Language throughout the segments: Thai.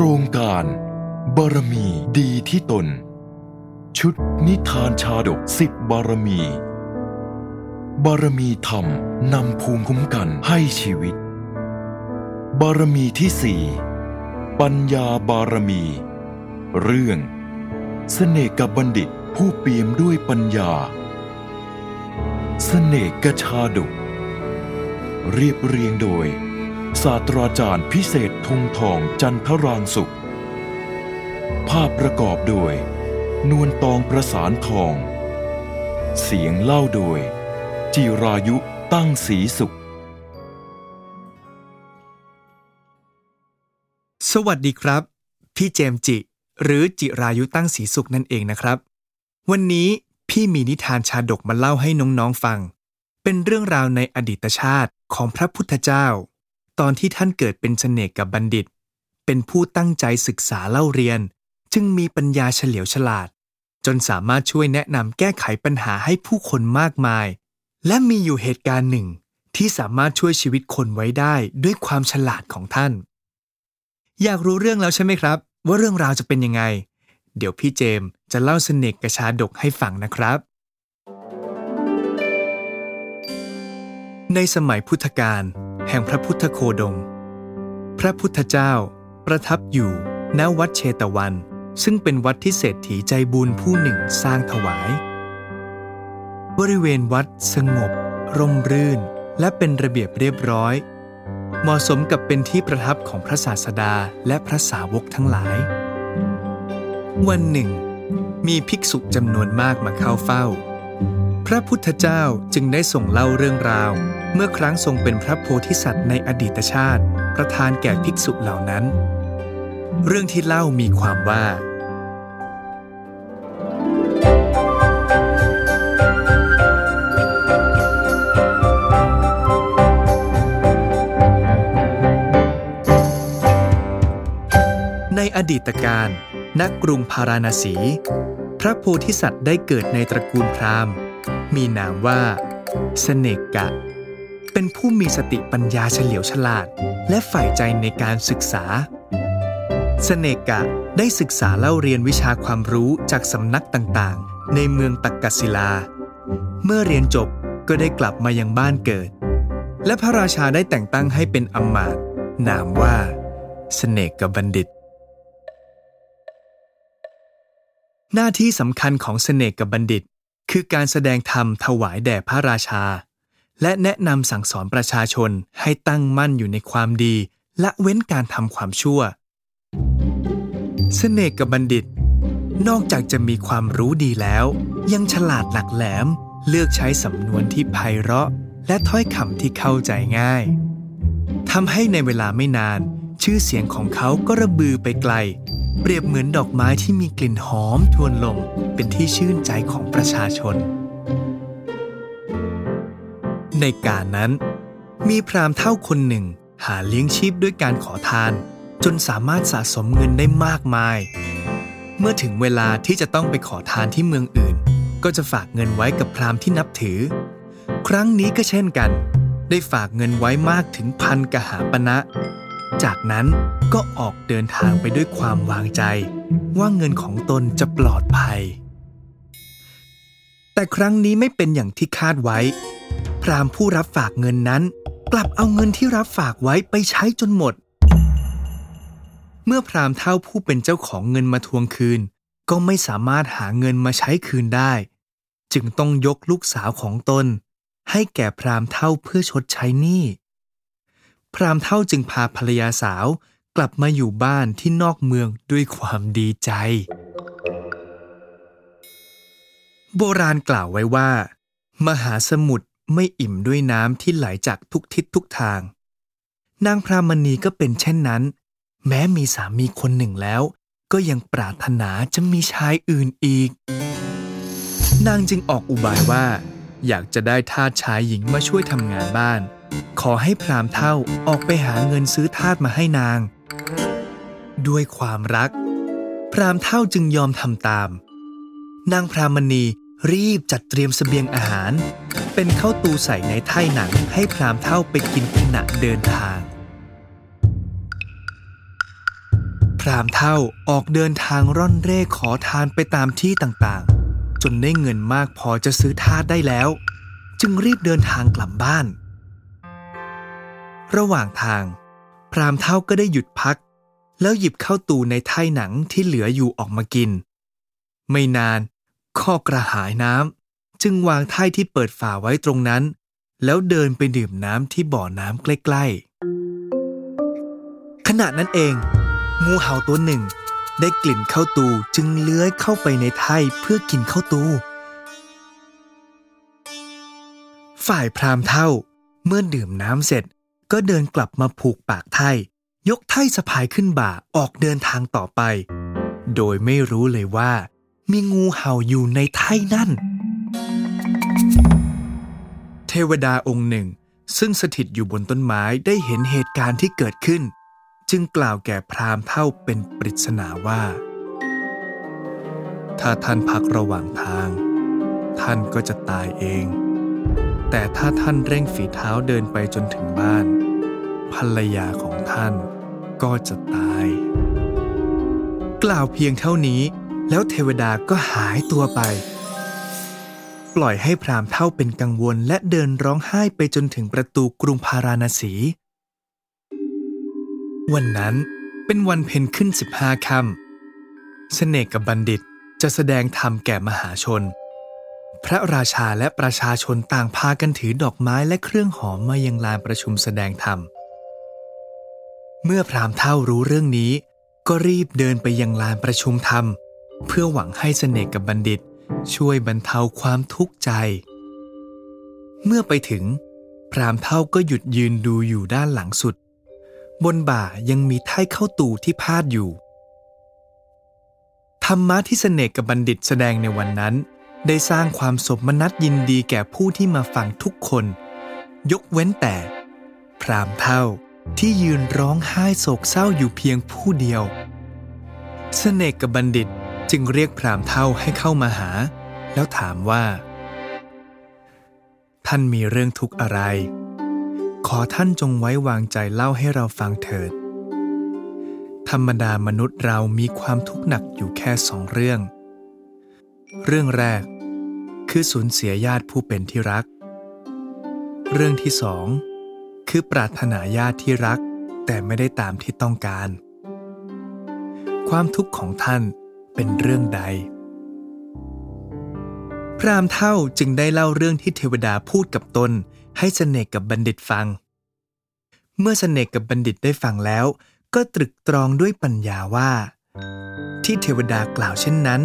ครงการ บารมีดีที่ตน ชุดนิทานชาดกสิบบารมี บารมีธรรมนำภูมิคุ้มกันให้ชีวิต บารมีที่สี่ปัญญาบารมี เรื่องสเสน่ห์กับบัณฑิตผู้เปี่ยมด้วยปัญญาสเสน่ห์กชาดก เรียบเรียงโดย ศาสตราจารย์พิเศษธงทองจันทรางสุข ภาพประกอบโดย นวลตองประสานทอง เสียงเล่าโดย จิรายุตั้งสีสุข สวัสดีครับ พี่เจมจิ หรือจิรายุตั้งสีสุขนั่นเองนะครับ วันนี้พี่มีนิทานชาดกมาเล่าให้น้องๆฟัง เป็นเรื่องราวในอดีตชาติของพระพุทธเจ้า ตอนที่ท่านเกิดเป็นเสน่ห์กับบัณฑิต เป็นผู้ตั้งใจศึกษาเล่าเรียน จึงมีปัญญาเฉลียวฉลาด จนสามารถช่วยแนะนำแก้ไขปัญหาให้ผู้คนมากมาย และมีอยู่เหตุการณ์หนึ่ง ที่สามารถช่วยชีวิตคนไว้ได้ด้วยความฉลาดของท่าน อยากรู้เรื่องแล้วใช่ไหมครับ ว่าเรื่องราวจะเป็นยังไง เดี๋ยวพี่เจมส์จะเล่าเสน่ห์กระชาดกให้ฟังนะครับ ในสมัยพุทธกาล แห่งพระพุทธโคดม พระพุทธเจ้าประทับอยู่ณวัดเชตวัน ซึ่งเป็นวัดที่เศรษฐีใจบุญผู้หนึ่งสร้างถวาย บริเวณวัดสงบ ร่มรื่น และเป็นระเบียบเรียบร้อย เหมาะสมกับเป็นที่ประทับของพระศาสดาและพระสาวกทั้งหลาย วันหนึ่ง มีภิกษุจำนวนมากมาเข้าเฝ้า พระพุทธเจ้าจึงได้ส่งเล่าเรื่องราว เมื่อครั้งทรงเป็นพระโพธิสัตว์ในอดีตชาติ ประทานแก่ภิกษุเหล่านั้น เรื่องที่เล่ามีความว่าในอดีตการณกรุงพาราณสี พระโพธิสัตว์ได้เกิดในตระกูลพราหมณ์ มีนามว่าสเนกะ เป็นผู้มีสติปัญญาเฉลียวฉลาด และใฝ่ใจในการศึกษาสเนกะได้ศึกษาเล่าเรียนวิชาความรู้จากสำนักต่างๆ ในเมืองตักกศิลา เมื่อเรียนจบก็ได้กลับมายังบ้านเกิด และพระราชาได้แต่งตั้งให้เป็นอำมาตย์นามว่าสเนกกบัณฑิต หน้าที่สำคัญของเสนกับบัณฑิต คือการแสดงธรรมถวายแด่พระราชา และแนะนำสั่งสอนประชาชนให้ตั้งมั่นอยู่ในความดี ละเว้นการทำความชั่วเสน่ห์กับบัณฑิต นอกจากจะมีความรู้ดีแล้ว ยังฉลาดหลักแหลม เลือกใช้สำนวนที่ไพเราะ และถ้อยคำที่เข้าใจง่ายทำให้ในเวลาไม่นาน ชื่อเสียงของเขาก็ระบือไปไกล เปรียบเหมือนดอกไม้ที่มีกลิ่นหอมทวนลมเป็นที่ชื่นใจของประชาชน ในการนั้น มีพราหมณ์เท่าคนหนึ่งหาเลี้ยงชีพด้วยการขอทาน จนสามารถสะสมเงินได้มากมาย เมื่อถึงเวลาที่จะต้องไปขอทานที่เมืองอื่น ก็จะฝากเงินไว้กับพราหมณ์ที่นับถือ ครั้งนี้ก็เช่นกัน ได้ฝากเงินไว้มากถึงพันกหาปณะ จากนั้นก็ออกเดินทางไปด้วยความวางใจ ว่าเงินของตนจะปลอดภัย แต่ครั้งนี้ไม่เป็นอย่างที่คาดไว้ พราหมผู้รับฝากเงินนั้น กลับเอาเงินที่รับฝากไว้ไปใช้จนหมด เมื่อพราหมเท่าผู้เป็นเจ้าของเงินมาทวงคืน ก็ไม่สามารถหาเงินมาใช้คืนได้ จึงต้องยกลูกสาวของตน ให้แก่พราหมเท่าเพื่อชดใช้หนี้ พราหมเท่าจึงพาภรรยาสาวกลับมาอยู่บ้านที่นอกเมืองด้วยความดีใจ โบราณกล่าวไว้ว่า มหาสมุทรไม่อิ่มด้วยน้ำที่ไหลจากทุกทิศทุกทาง นางพรามณีก็เป็นเช่นนั้น แม้มีสามีคนหนึ่งแล้ว ก็ยังปรารถนาจะมีชายอื่นอีก นางจึงออกอุบายว่า อยากจะได้ทาสชายหญิงมาช่วยทำงานบ้าน ขอให้พรามเท่าออกไปหาเงินซื้อทาสมาให้นาง ด้วยความรัก พรามเท่าจึงยอมทำตาม นางพรามณีรีบจัดเตรียมเสบียงอาหาร เป็นข้าวตูใส่ในไถ่หนังให้พรามเท่าไปกินขณะเดินทาง พรามเท่าออกเดินทางร่อนเร่ขอทานไปตามที่ต่างๆ จนได้เงินมากพอจะซื้อทาสได้แล้ว จึงรีบเดินทางกลับบ้าน ระหว่างทาง พรามเท่าก็ได้หยุดพัก แล้วหยิบข้าวตูในไถ่หนังที่เหลืออยู่ออกมากิน ไม่นานข้อกระหายน้ำจึงวางไถ่ที่เปิดฝาไว้ตรงนั้น แล้วเดินไปดื่มน้ำที่บ่อน้ำใกล้ๆขณะนั้นเอง งูเห่าตัวหนึ่ง ได้กลิ่นข้าวตูจึงเลื้อยเข้าไปในไถ่เพื่อกินข้าวตู ฝ่ายพรามเท่าเมื่อดื่มน้ำเสร็จ ก็เดินกลับมาผูกปากไถ่ยกไถ่สะพายขึ้นบ่าออกเดินทางต่อไป โดยไม่รู้เลยว่า มีงูเห่าอยู่ในไถ่นั่น เทวดาองค์หนึ่ง ซึ่งสถิตอยู่บนต้นไม้ได้เห็นเหตุการณ์ที่เกิดขึ้น จึงกล่าวแก่พราหมณ์เท่าเป็นปริศนาว่า ถ้าท่านพักระหว่างทาง ท่านก็จะตายเอง แต่ถ้าท่านเร่งฝีเท้าเดินไปจนถึงบ้าน ภรรยาของท่านก็จะตาย กล่าวเพียงเท่านี้ แล้วเทวดาก็หายตัวไป ปล่อยให้พรามเท่าเป็นกังวลและเดินร้องไห้ไปจนถึงประตูกรุงพาราณสี วันนั้นเป็นวันเพ็ญขึ้นสิบห้าค่ำเสน่ห์กับบัณฑิตจะแสดงธรรมแก่มหาชน พระราชาและประชาชนต่างพากันถือดอกไม้และเครื่องหอมมายังลานประชุมแสดงธรรม เมื่อพรามเท่ารู้เรื่องนี้ ก็รีบเดินไปยังลานประชุมธรรม เพื่อหวังให้เสน่ห์กับบัณฑิต ช่วยบรรเทาความทุกข์ใจ เมื่อไปถึง พรามเท่าก็หยุดยืนดูอยู่ด้านหลังสุด บนบ่ายังมีไถ่เข้าตูที่พาดอยู่ ธรรมะที่เสน่ห์กับบัณฑิตแสดงในวันนั้น ได้สร้างความสมนัตยินดีแก่ผู้ที่มาฟังทุกคน ยกเว้นแต่ พรามเท่าที่ยืนร้องไห้โศกเศร้าอยู่เพียงผู้เดียวเสน่ห์กับบัณฑิตจึงเรียกพรามเท่าให้เข้ามาหา แล้วถามว่า ท่านมีเรื่องทุกข์อะไร ขอท่านจงไว้วางใจเล่าให้เราฟังเถิด ธรรมดามนุษย์เรามีความทุกข์หนักอยู่แค่สองเรื่อง เรื่องแรก คือสูญเสียญาติผู้เป็นที่รัก เรื่องที่สองคือปรารถนาญาติที่รัก แต่ไม่ได้ตามที่ต้องการ ความทุกข์ของท่านเป็นเรื่องใด พรามเท่าจึงได้เล่าเรื่องที่เทวดาพูดกับตน ให้เสน่ห์กับบัณฑิตฟัง เมื่อเสน่ห์กับบัณฑิตได้ฟังแล้ว ก็ตรึกตรองด้วยปัญญาว่า ที่เทวดากล่าวเช่นนั้น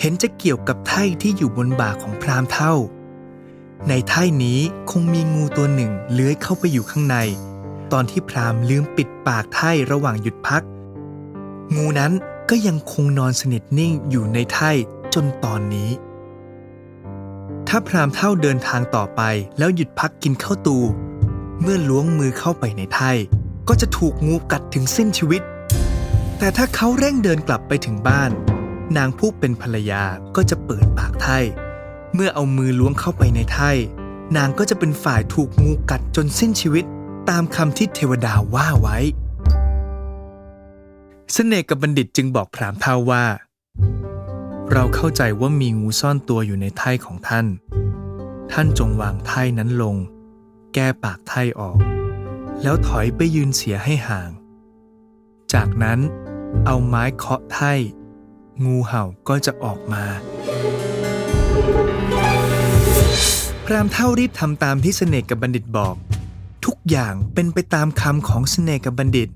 เห็นจะเกี่ยวกับไถ่ที่อยู่บนบ่าของพรามเท่า ในไถ่นี้คงมีงูตัวหนึ่งเลื้อยเข้าไปอยู่ข้างใน ตอนที่พรามลืมปิดปากไถ่ระหว่างหยุดพัก งูนั้นก็ยังคงนอนสนิทนิ่งอยู่ในไถ่จนตอนนี้ ถ้าพรามเท่าเดินทางต่อไปแล้วหยุดพักกินข้าวตู เมื่อล้วงมือเข้าไปในไถ่ก็จะถูกงูกัดถึงสิ้นชีวิต แต่ถ้าเขาเร่งเดินกลับไปถึงบ้าน นางผู้เป็นภรรยาก็จะเปิดปากไถ่เมื่อเอามือล้วงเข้าไปในไถ่นางก็จะเป็นฝ่ายถูกงูกัดจนสิ้นชีวิตตามคำที่เทวดาว่าไว้เสน่ห์กับบัณฑิตจึงบอกพรามเท่าว่า เราเข้าใจว่ามีงูซ่อนตัวอยู่ในไถ่ของท่าน ท่านจงวางไถ่นั้นลง แก้ปากไถ่ออก แล้วถอยไปยืนเสียให้ห่าง จากนั้นเอาไม้เคาะไถ่ งูเห่าก็จะออกมา พรามเท่ารีบทำตามที่เสน่ห์กับบัณฑิตบอก ทุกอย่างเป็นไปตามคำของเสน่ห์กับบัณฑิต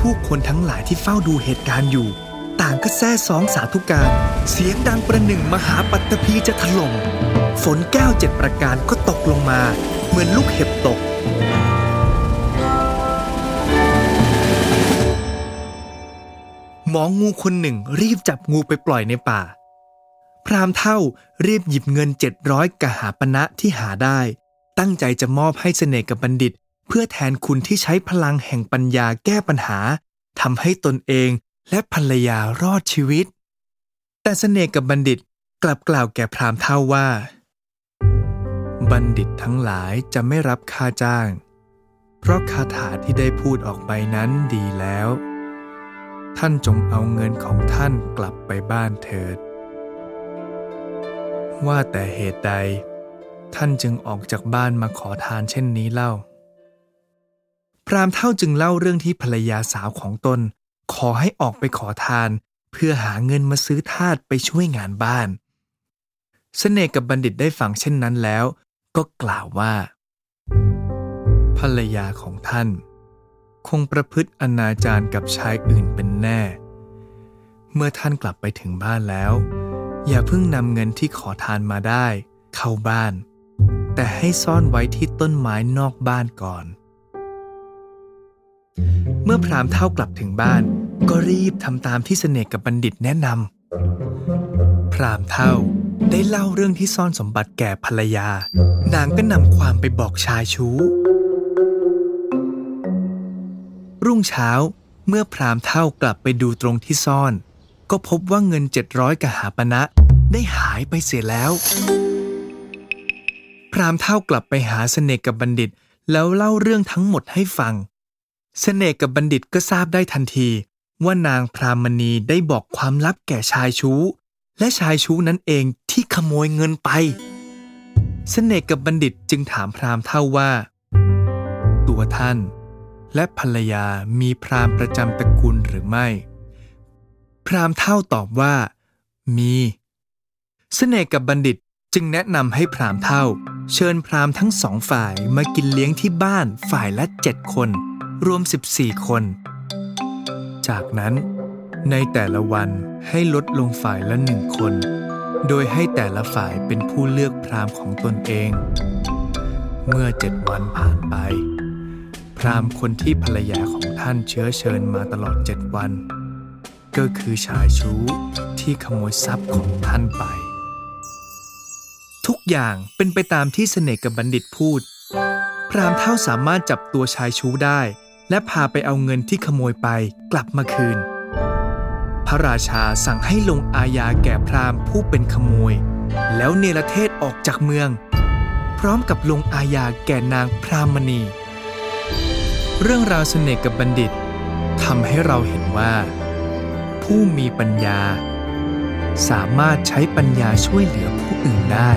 ผู้คนทั้งหลายที่เฝ้าดูเหตุการณ์อยู่ ต่างก็แซ่ซ้องสาธุการ เสียงดังประหนึ่งมหาปัตตภีจะถล่มฝนแก้วเจ็ดประการก็ตกลงมา เหมือนลูกเห็บตก หมองูคนหนึ่งรีบจับงูไปปล่อยในป่า พรามเท่ารีบหยิบเงินเจ็ดร้อยกหาปณะที่หาได้ ตั้งใจจะมอบให้เสน่ห์กับบัณฑิต เพื่อแทนคุณที่ใช้พลังแห่งปัญญาแก้ปัญหาทำให้ตนเองและภรรยารอดชีวิต แต่เสน่ห์กับบัณฑิตกลับกล่าวแก่พรามเท่าว่า บัณฑิตทั้งหลายจะไม่รับค่าจ้าง เพราะคาถาที่ได้พูดออกไปนั้นดีแล้ว ท่านจงเอาเงินของท่านกลับไปบ้านเถิด ว่าแต่เหตุใด ท่านจึงออกจากบ้านมาขอทานเช่นนี้เล่า พรามเท่าจึงเล่าเรื่องที่ภรรยาสาวของตน ขอให้ออกไปขอทาน เพื่อหาเงินมาซื้อทาสไปช่วยงานบ้านเสน่ห์กับบัณฑิตได้ฟังเช่นนั้นแล้ว ก็กล่าวว่า ภรรยาของท่าน คงประพฤติอนาจารกับชายอื่นเป็นแน่ เมื่อท่านกลับไปถึงบ้านแล้ว อย่าเพิ่งนำเงินที่ขอทานมาได้ เข้าบ้าน แต่ให้ซ่อนไว้ที่ต้นไม้นอกบ้านก่อน เมื่อพรามเท่ากลับถึงบ้าน ก็รีบทำตามที่เสน่ห์กับบัณฑิตแนะนำพรามเท่าได้เล่าเรื่องที่ซ่อนสมบัติแก่ภรรยา นางก็นำความไปบอกชายชู้ รุ่งเช้าเมื่อพรามเท่ากลับไปดูตรงที่ซ่อน ก็พบว่าเงิน700กหาปณะได้หายไปเสียแล้ว พรามเท่ากลับไปหาเสน่ห์กับบัณฑิตแล้วเล่าเรื่องทั้งหมดให้ฟัง เสน่ห์กับบัณฑิตก็ทราบได้ทันที ว่านางพรามณีได้บอกความลับแก่ชายชู้ และชายชู้นั้นเองที่ขโมยเงินไปเสน่ห์กับบัณฑิตจึงถามพรามเท่าว่า ตัวท่าน และภรรยามีพราหมณ์ประจำตระกูลหรือไม่ พราหมณ์เท่าตอบว่า มีเสน่ห์กับบัณฑิตจึงแนะนำให้พราหมณ์เท่า เชิญพราหมณ์ทั้งสองฝ่ายมากินเลี้ยงที่บ้านฝ่ายละเจ็ดคน รวม 14 คน จากนั้น ในแต่ละวันให้ลดลงฝ่ายละหนึ่งคน โดยให้แต่ละฝ่ายเป็นผู้เลือกพราหมณ์ของตนเอง เมื่อเจ็ดวันผ่านไป พราหมณ์คนที่ภรรยาของท่านเชื้อเชิญมาตลอดเจ็ดวัน ก็คือชายชู้ที่ขโมยทรัพย์ของท่านไป ทุกอย่างเป็นไปตามที่เสน่ห์กับบัณฑิตพูด พราหมณ์เท่าสามารถจับตัวชายชู้ได้ และพาไปเอาเงินที่ขโมยไปกลับมาคืน พระราชาสั่งให้ลงอาญาแก่พราหมณ์ผู้เป็นขโมย แล้วเนรเทศออกจากเมือง พร้อมกับลงอาญาแก่นางพรามณี เรื่องราวเสน่ห์กับบัณฑิตทำให้เราเห็นว่า ผู้มีปัญญา สามารถใช้ปัญญาช่วยเหลือผู้อื่นได้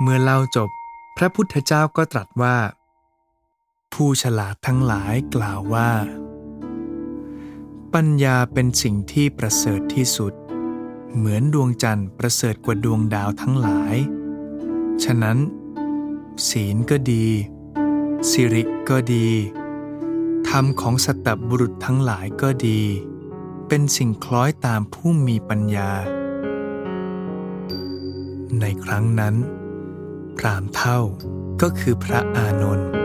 เมื่อเล่าจบ พระพุทธเจ้าก็ตรัสว่า ผู้ฉลาดทั้งหลายกล่าวว่า ปัญญาเป็นสิ่งที่ประเสริฐที่สุด เหมือนดวงจันทร์ประเสริฐกว่าดวงดาวทั้งหลาย ฉะนั้น ศีลก็ดี สิริก็ดี ธรรมของสัตตบุรุษทั้งหลายก็ดี เป็นสิ่งคล้อยตามผู้มีปัญญา ในครั้งนั้นพรามเท่าก็คือพระอานนท์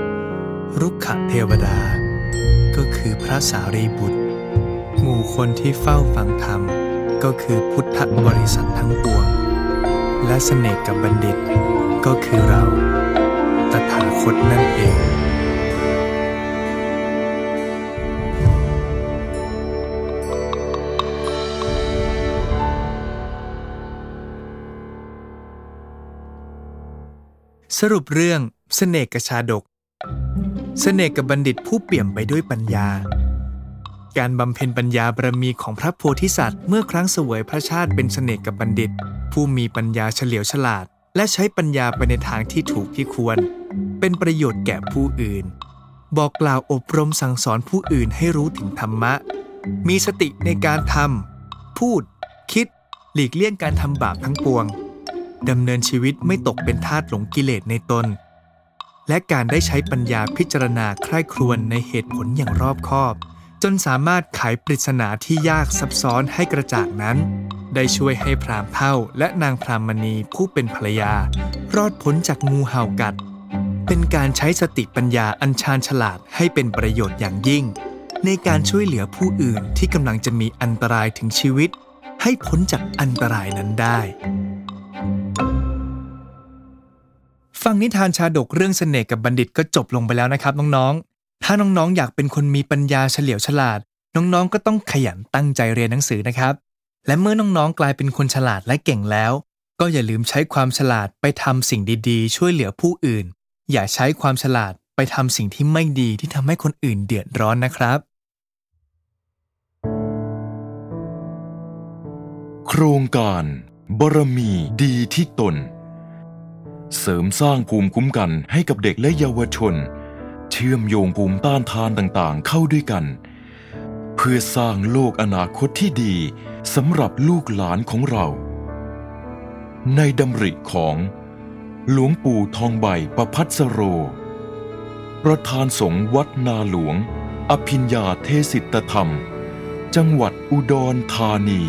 รุกขเทวดา ก็คือพระสารีบุตร หมู่คนที่เฝ้าฟังธรรม ก็คือพุทธบริษัททั้งปวง และเสน่ห์กับบัณฑิต ก็คือเราตถาคตนั่นเองสรุปเรื่องเสน่ห์กชาดก เสน่ห์กับบัณฑิตผู้เปี่ยมไปด้วยปัญญา การบำเพ็ญปัญญาบารมีของพระโพธิสัตว์ เมื่อครั้งเสวยพระชาติเป็นเสน่ห์กับบัณฑิต ผู้มีปัญญาเฉลียวฉลาด และใช้ปัญญาไปในทางที่ถูกที่ควร เป็นประโยชน์แก่ผู้อื่น บอกกล่าวอบรมสั่งสอนผู้อื่นให้รู้ถึงธรรมะ มีสติในการทำพูด คิด หลีกเลี่ยงการทำบาปทั้งปวงดำเนินชีวิตไม่ตกเป็นทาสหลงกิเลสในตน และการได้ใช้ปัญญาพิจารณาใคร่ครวญในเหตุผลอย่างรอบคอบ จนสามารถไขปริศนาที่ยากซับซ้อนให้กระจ่างนั้น ได้ช่วยให้พรามเท่าและนางพรามณีผู้เป็นภรรยา รอดพ้นจากงูเห่ากัด เป็นการใช้สติปัญญาอัญชานฉลาดให้เป็นประโยชน์อย่างยิ่ง ในการช่วยเหลือผู้อื่นที่กำลังจะมีอันตรายถึงชีวิต ให้พ้นจากอันตรายนั้นได้ ฟังนิทานชาดกเรื่องเสน่ห์กับบัณฑิตก็จบลงไปแล้วนะครับน้องๆ ถ้าน้องๆ อยากเป็นคนมีปัญญาเฉลียวฉลาด น้องๆ ก็ต้องขยันตั้งใจเรียนหนังสือนะครับ และเมื่อน้องๆ กลายเป็นคนฉลาดและเก่งแล้ว ก็อย่าลืมใช้ความฉลาดไปทำสิ่งดีๆ ช่วยเหลือผู้อื่น อย่าใช้ความฉลาดไปทำสิ่งที่ไม่ดีที่ทำให้คนอื่นเดือดร้อนนะครับ โครงการบารมีดีที่ตน เสริมสร้างภูมิคุ้มกันให้กับเด็กและเยาวชน เชื่อมโยงภูมิต้านทานต่างๆ เข้าด้วยกัน เพื่อสร้างโลกอนาคตที่ดีสำหรับลูกหลานของเรา ในดำริของ หลวงปู่ทองใบประพัสโร ประธานสงฆ์วัดนาหลวง อภิญญาเทศิตธรรม จังหวัดอุดรธานี